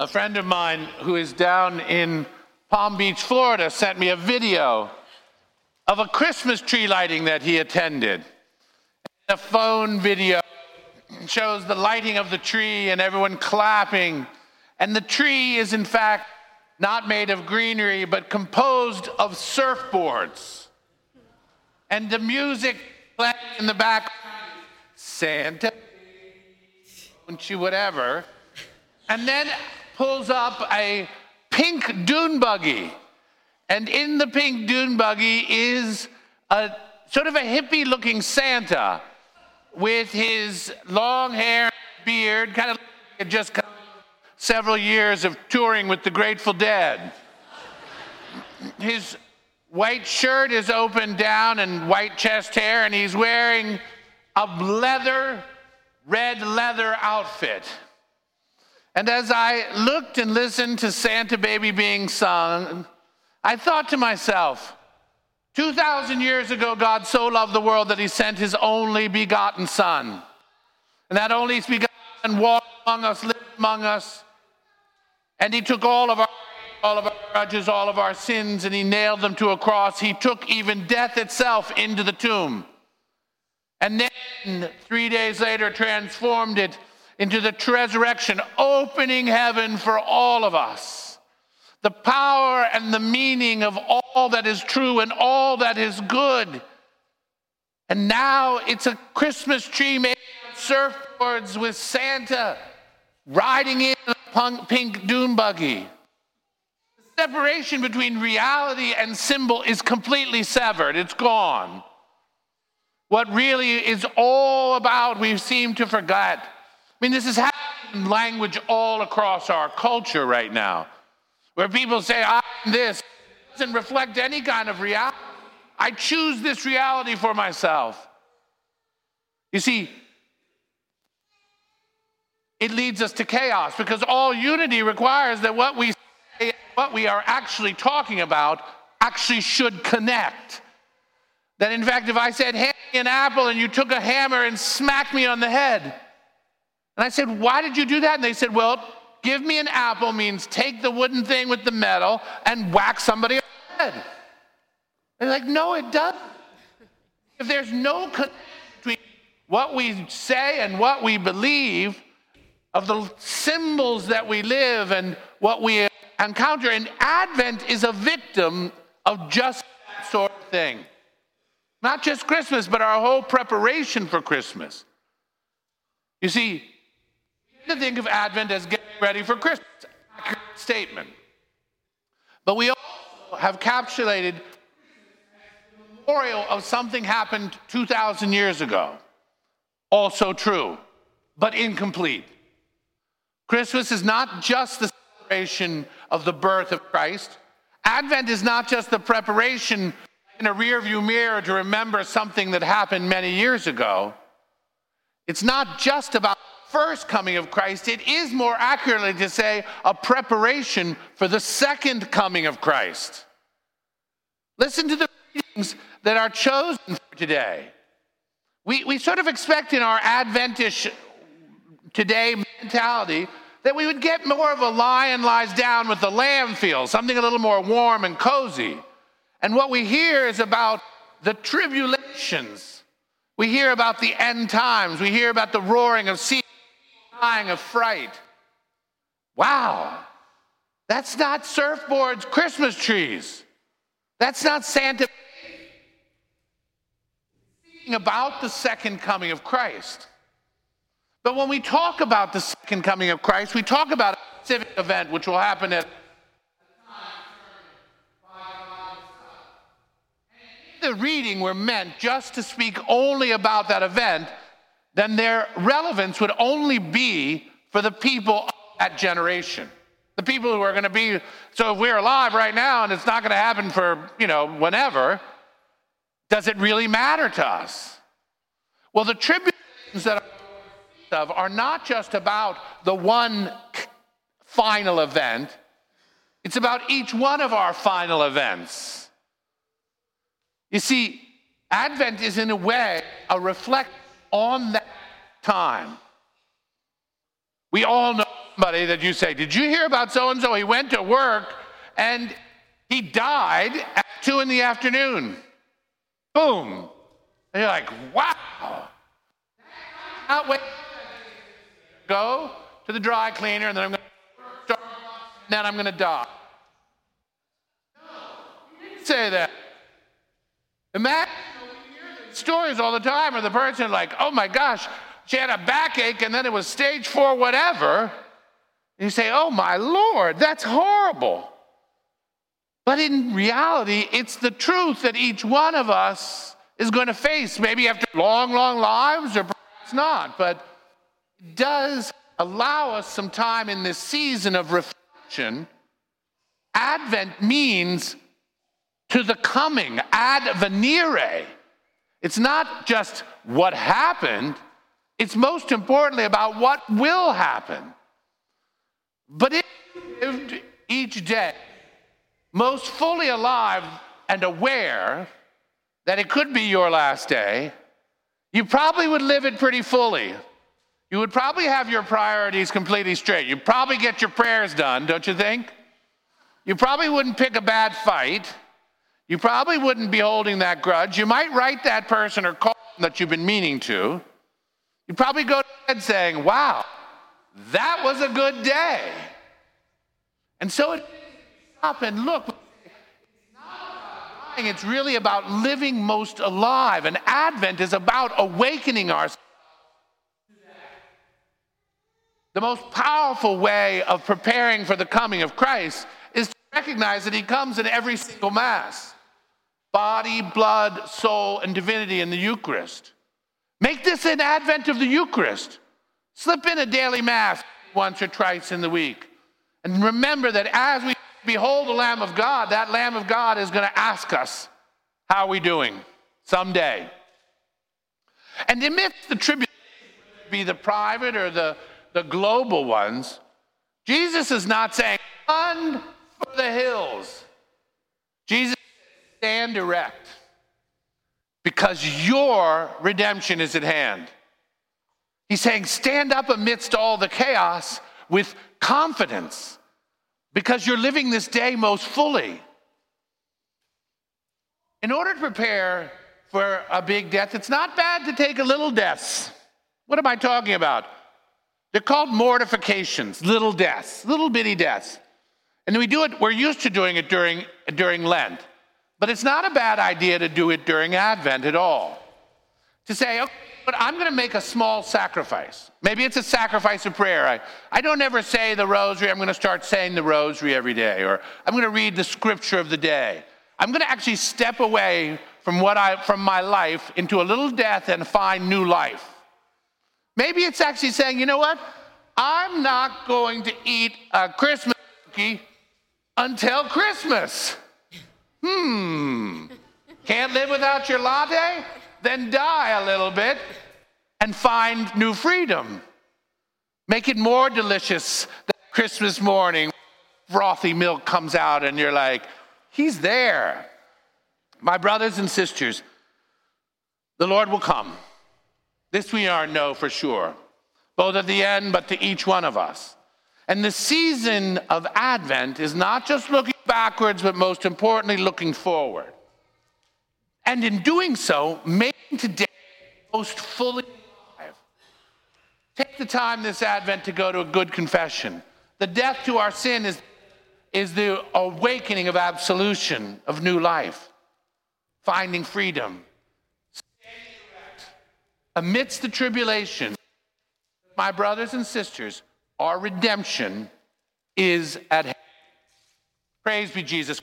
A friend of mine who is down in Palm Beach, Florida, sent me a video of a Christmas tree lighting that he attended. The phone video shows the lighting of the tree and everyone clapping. And the tree is, in fact, not made of greenery, but composed of surfboards. And the music playing in the back, Santa, don't you, whatever. And then pulls up a pink dune buggy. And in the pink dune buggy is a sort of a hippie looking Santa with his long hair, beard, kind of like just come several years of touring with the Grateful Dead. His white shirt is open down and white chest hair, and he's wearing a leather, red leather outfit. And as I looked and listened to Santa Baby being sung, I thought to myself, 2,000 years ago, God so loved the world that he sent his only begotten Son. And that only begotten walked among us, lived among us, and he took all of our all of our grudges, all of our sins, and he nailed them to a cross. He took even death itself into the tomb. And then, three days later, transformed it into the resurrection, opening heaven for all of us. The power and the meaning of all that is true and all that is good. And now it's a Christmas tree made of surfboards with Santa riding in a pink dune buggy. The separation between reality and symbol is completely severed, it's gone. What really is all about, we seem to forget I mean, this is happening in language all across our culture right now, where people say, I'm this, doesn't reflect any kind of reality. I choose this reality for myself. You see, it leads us to chaos because all unity requires that what we say, what we are actually talking about, actually should connect. That in fact, if I said, hand me an apple, and you took a hammer and smacked me on the head, and I said, Why did you do that? And they said, Well, give me an apple means take the wooden thing with the metal and whack somebody on the head. They're like, No, it doesn't. If there's no connection between what we say and what we believe, of the symbols that we live and what we encounter, and Advent is a victim of just that sort of thing. Not just Christmas, but our whole preparation for Christmas. You see, to think of Advent as getting ready for Christmas. Accurate statement. But we also have capsulated the memorial of something happened 2,000 years ago. Also true, but incomplete. Christmas is not just the celebration of the birth of Christ. Advent is not just the preparation in a rearview mirror to remember something that happened many years ago. It's not just about first coming of Christ, it is more accurately to say a preparation for the second coming of Christ. Listen to the readings that are chosen for today. We, we sort of expect in our Adventish today mentality that we would get more of a lion lies down with the lamb feel, something a little more warm and cozy. And what we hear is about the tribulations. We hear about the end times. We hear about the roaring of sea of fright. Wow, that's not surfboards, Christmas trees. That's not Santa about the second coming of Christ. But when we talk about the second coming of Christ, we talk about a specific event which will happen at the reading were meant just to speak only about that event, then their relevance would only be for the people of that generation. The people who are going to be, so if we're alive right now and it's not going to happen for, you know, whenever, does it really matter to us? Well, the tribulations that of are not just about the one final event, it's about each one of our final events. You see, Advent is in a way a reflection on that time. We all know somebody that you say, Did you hear about so and so? He went to work and he died at two in the afternoon. Boom. And you're like, Wow. Not wait. Go to the dry cleaner and then I'm going to start, then I'm going to die. No, you didn't say that. Imagine stories all the time of the person like, oh my gosh, she had a backache and then it was stage four, whatever. And you say, oh my Lord, that's horrible. But in reality, it's the truth that each one of us is going to face, maybe after long, long lives or perhaps not. But it does allow us some time in this season of reflection. Advent means to the coming, ad venire. It's not just what happened, it's most importantly about what will happen. But if you lived each day most fully alive and aware that it could be your last day, you probably would live it pretty fully. You would probably have your priorities completely straight. You'd probably get your prayers done, don't you think? You probably wouldn't pick a bad fight. You probably wouldn't be holding that grudge. You might write that person or call them that you've been meaning to. You'd probably go to bed saying, Wow, that was a good day. And so it stop and look. It's really about living most alive. And Advent is about awakening ourselves. The most powerful way of preparing for the coming of Christ is to recognize that He comes in every single Mass body, blood, soul, and divinity in the Eucharist. Make this an advent of the Eucharist. Slip in a daily Mass once or twice in the week. And remember that as we behold the Lamb of God, that Lamb of God is going to ask us, How are we doing? someday. And amidst the tribulation, be the private or the, the global ones, Jesus is not saying, Run for the hills. Jesus stand erect because your redemption is at hand. He's saying, stand up amidst all the chaos with confidence because you're living this day most fully. In order to prepare for a big death, it's not bad to take a little deaths. What am I talking about? They're called mortifications, little deaths, little bitty deaths. And we do it, we're used to doing it during, during Lent. But it's not a bad idea to do it during Advent at all. To say, okay, but I'm going to make a small sacrifice. Maybe it's a sacrifice of prayer. I, I don't ever say the rosary. I'm going to start saying the rosary every day. Or I'm going to read the scripture of the day. I'm going to actually step away from, what I, from my life into a little death and find new life. Maybe it's actually saying, you know what? I'm not going to eat a Christmas cookie until Christmas. Hmm, can't live without your latte? Then die a little bit and find new freedom. Make it more delicious that Christmas morning, frothy milk comes out and you're like, He's there. My brothers and sisters, the Lord will come. This we are know for sure, both at the end, but to each one of us. And the season of Advent is not just looking backwards, but most importantly, looking forward. And in doing so, making today most fully alive. Take the time this Advent to go to a good confession. The death to our sin is, is the awakening of absolution, of new life, finding freedom. Amidst the tribulation, my brothers and sisters, our redemption is at hand. Praise be Jesus.